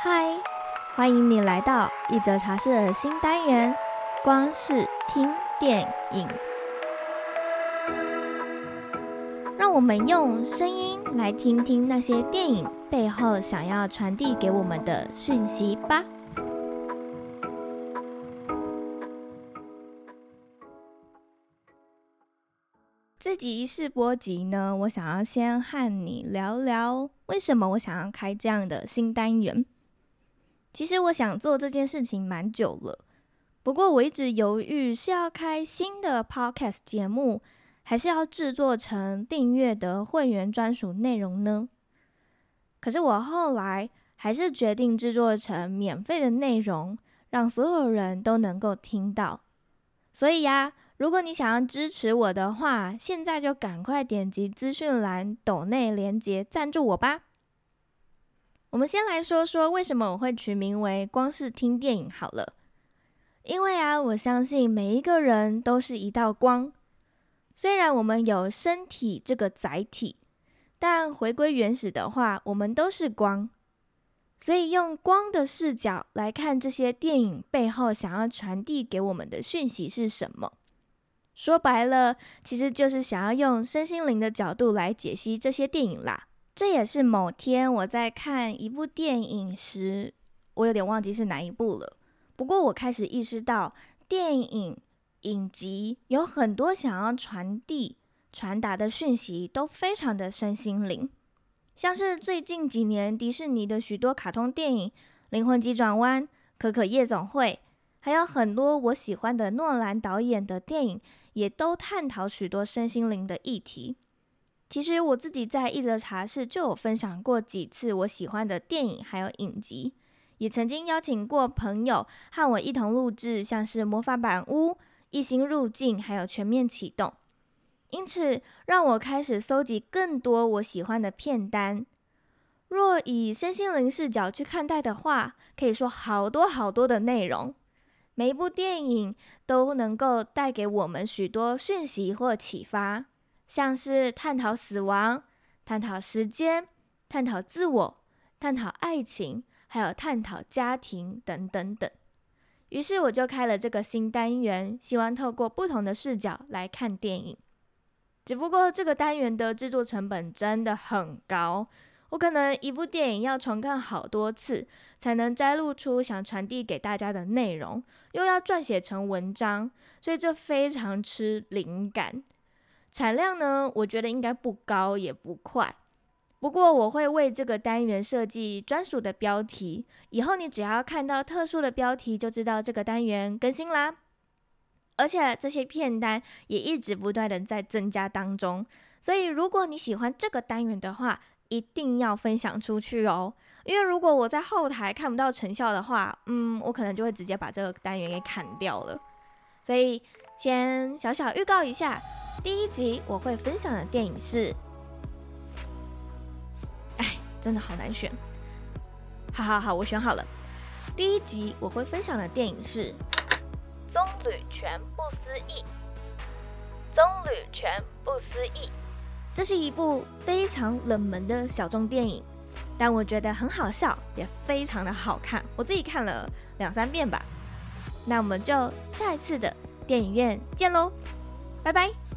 嗨，欢迎你来到一则茶室的新单元——光是听电影。让我们用声音来听听那些电影背后想要传递给我们的讯息吧。这集试播集呢，我想要先和你聊聊为什么我想要开这样的新单元。其实我想做这件事情蛮久了，不过我一直犹豫是要开新的 podcast 节目，还是要制作成订阅的会员专属内容呢？可是我后来还是决定制作成免费的内容，让所有人都能够听到。所以呀。如果你想要支持我的话，现在就赶快点击资讯栏抖内连接赞助我吧。我们先来说说为什么我会取名为“光是听电影”好了。因为啊，我相信每一个人都是一道光。虽然我们有身体这个载体，但回归原始的话，我们都是光。所以用光的视角来看这些电影背后想要传递给我们的讯息是什么？说白了，其实就是想要用身心灵的角度来解析这些电影啦。这也是某天我在看一部电影时，我有点忘记是哪一部了。不过我开始意识到，电影影集有很多想要传递、传达的讯息，都非常的身心灵。像是最近几年迪士尼的许多卡通电影，《灵魂急转弯》、《可可夜总会》，还有很多我喜欢的诺兰导演的电影。也都探讨许多身心灵的议题。其实我自己在一则茶室就有分享过几次我喜欢的电影还有影集，也曾经邀请过朋友和我一同录制，像是《魔法版屋》、《异星入境》还有《全面启动》。因此，让我开始搜集更多我喜欢的片单。若以身心灵视角去看待的话，可以说好多好多的内容。每一部电影都能够带给我们许多讯息或启发，像是探讨死亡、探讨时间、探讨自我、探讨爱情，还有探讨家庭等等等。于是我就开了这个新单元，希望透过不同的视角来看电影。只不过这个单元的制作成本真的很高。我可能一部电影要重看好多次，才能摘录出想传递给大家的内容，又要撰写成文章，所以这非常吃灵感。产量呢，我觉得应该不高也不快。不过我会为这个单元设计专属的标题，以后你只要看到特殊的标题，就知道这个单元更新啦。而且这些片单也一直不断的在增加当中，所以如果你喜欢这个单元的话，一定要分享出去哦，因为如果我在后台看不到成效的话，嗯，我可能就会直接把这个单元给砍掉了。所以先小小预告一下，第一集我会分享的电影是，哎，真的好难选。好好好，我选好了。第一集我会分享的电影是《棕榈泉不思议》。这是一部非常冷门的小众电影，但我觉得很好笑，也非常的好看。我自己看了两三遍吧。那我们就下一次的电影院见喽，拜拜。